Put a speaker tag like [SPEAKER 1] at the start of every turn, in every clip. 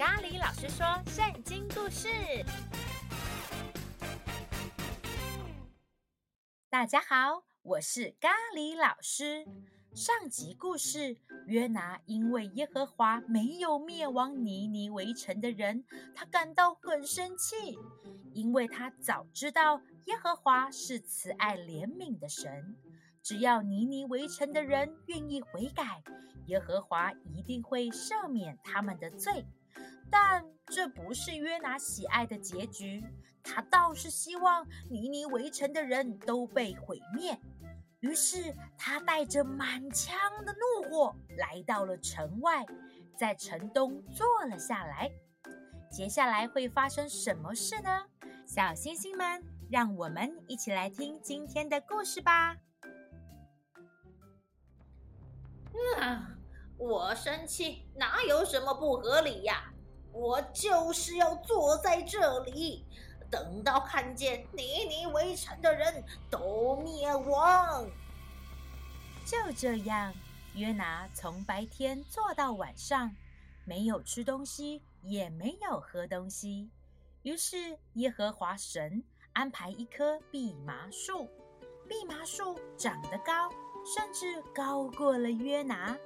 [SPEAKER 1] 咖喱老师说圣经故事。大家好，我是咖喱老师。上集故事，约拿因为耶和华没有灭亡尼尼围城的人，他感到很生气，因为他早知道耶和华是慈爱怜悯的神。只要尼尼围城的人愿意悔改，耶和华一定会赦免他们的罪。但这不是约拿喜爱的结局，他倒是希望尼尼围城的人都被毁灭。于是他带着满腔的怒火来到了城外，在城东坐了下来。接下来会发生什么事呢？小星星们，让我们一起来听今天的故事吧。
[SPEAKER 2] 啊！我生气，哪有什么不合理呀？我就是要坐在这里，等到看见尼尼微城的人都灭亡。
[SPEAKER 1] 就这样，约拿从白天坐到晚上，没有吃东西，也没有喝东西。于是耶和华神安排一棵蓖麻树，蓖麻树长得高。甚至高过了约拿，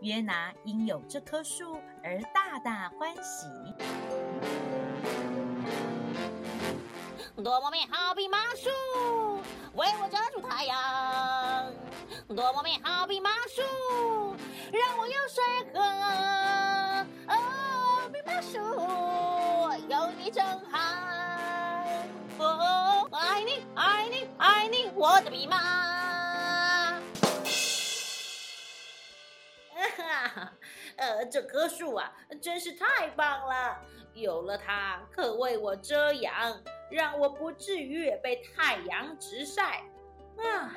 [SPEAKER 1] 约拿因有这棵树而大大欢喜。
[SPEAKER 2] 多么美好比麻树，为我遮住太阳；多么美好比麻树，让我有水喝。哦，比麻树，有你真好。哦，我爱你，爱你，爱你，我的比麻。这棵树啊，真是太棒了！有了它，可为我遮阳，让我不至于被太阳直晒。啊，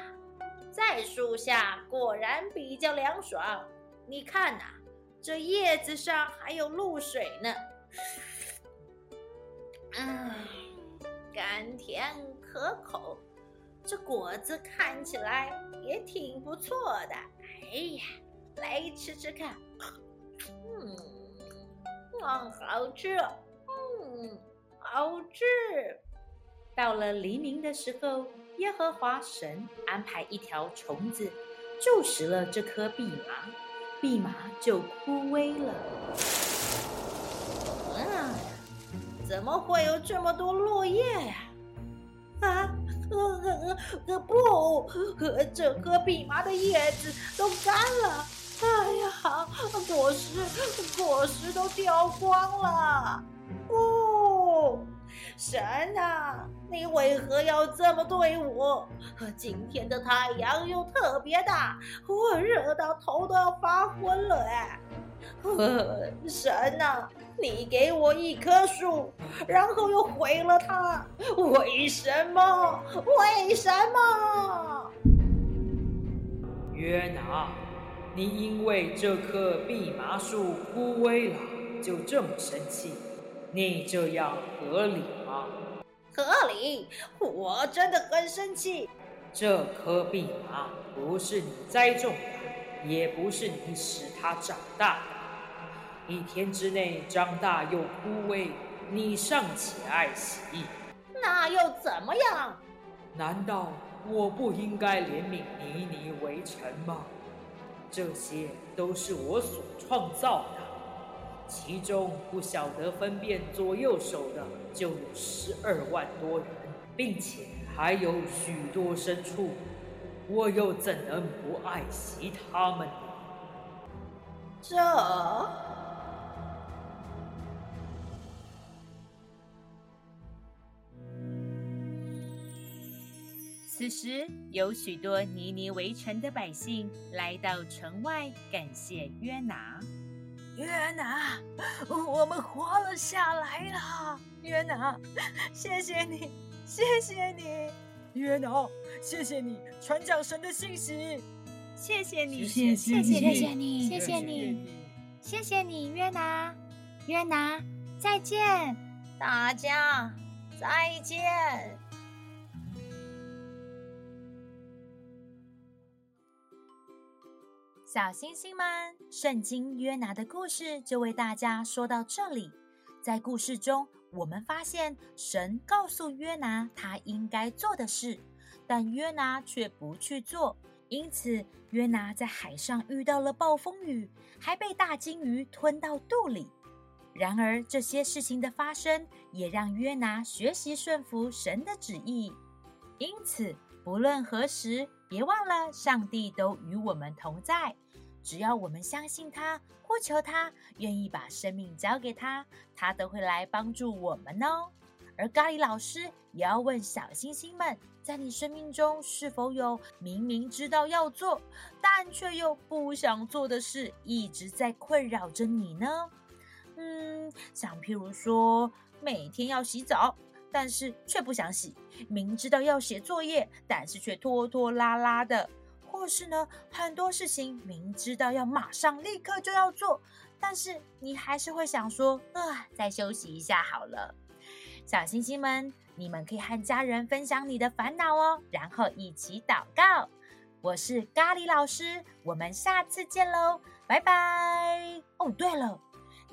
[SPEAKER 2] 在树下果然比较凉爽。你看呐、这叶子上还有露水呢。嗯，甘甜可口，这果子看起来也挺不错的。哎呀，来吃吃看。嗯，嗯，好吃，嗯，好吃。
[SPEAKER 1] 到了黎明的时候，耶和华神安排一条虫子蛀食了这棵蓖麻，蓖麻就枯萎了。
[SPEAKER 2] 啊，怎么会有这么多落叶呀？啊，呃呃呃，不，呃这棵蓖麻的叶子都干了。哎呀，果实果实都掉光了！哦，神啊，你为何要这么对我？今天的太阳又特别大，我热到头都要发昏了哎！神啊，你给我一棵树，然后又毁了它，为什么？为什么？
[SPEAKER 3] 约拿。你因为这棵蓖麻树枯萎了，就这么生气？你这样合理吗？
[SPEAKER 2] 合理，我真的很生气。
[SPEAKER 3] 这棵蓖麻不是你栽种的，也不是你使它长大的，一天之内长大又枯萎，你尚且爱惜，
[SPEAKER 2] 那又怎么样？
[SPEAKER 3] 难道我不应该怜悯你，你为臣吗？这些都是我所创造的，其中不晓得分辨左右手的就有十二万多人，并且还有许多牲畜，我又怎能不爱惜他们呢？
[SPEAKER 2] 这。
[SPEAKER 1] 此时，有许多尼尼围城的百姓来到城外，感谢约拿。
[SPEAKER 4] 约拿，我们活了下来了。约拿，谢谢你，谢谢你。约拿，谢谢你传讲神的信息。
[SPEAKER 1] 谢谢你，
[SPEAKER 4] 谢谢你，
[SPEAKER 1] 谢谢你，谢谢你，谢谢你，约拿。约拿，再见，
[SPEAKER 2] 大家再见。
[SPEAKER 1] 小星星们，圣经约拿的故事就为大家说到这里。在故事中，我们发现神告诉约拿他应该做的事，但约拿却不去做，因此约拿在海上遇到了暴风雨，还被大鲸鱼吞到肚里。然而，这些事情的发生也让约拿学习顺服神的旨意。因此，不论何时，别忘了上帝都与我们同在。只要我们相信他，呼求他，愿意把生命交给他，他都会来帮助我们哦。而咖喱老师也要问小星星们，在你生命中是否有明明知道要做，但却又不想做的事，一直在困扰着你呢？嗯，像譬如说，每天要洗澡，但是却不想洗；明知道要写作业，但是却拖拖拉拉的；或是呢，很多事情明知道要马上立刻就要做，但是你还是会想说，啊，再休息一下好了。小星星们，你们可以和家人分享你的烦恼哦，然后一起祷告。我是咖喱老师，我们下次见喽，拜拜。哦，对了。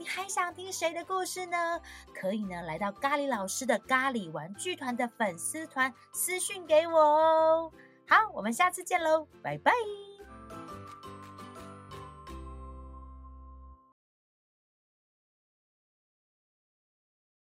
[SPEAKER 1] 你还想听谁的故事呢？可以呢，来到咖喱老师的咖喱玩具团的粉丝团私讯给我哦。好，我们下次见喽，拜拜。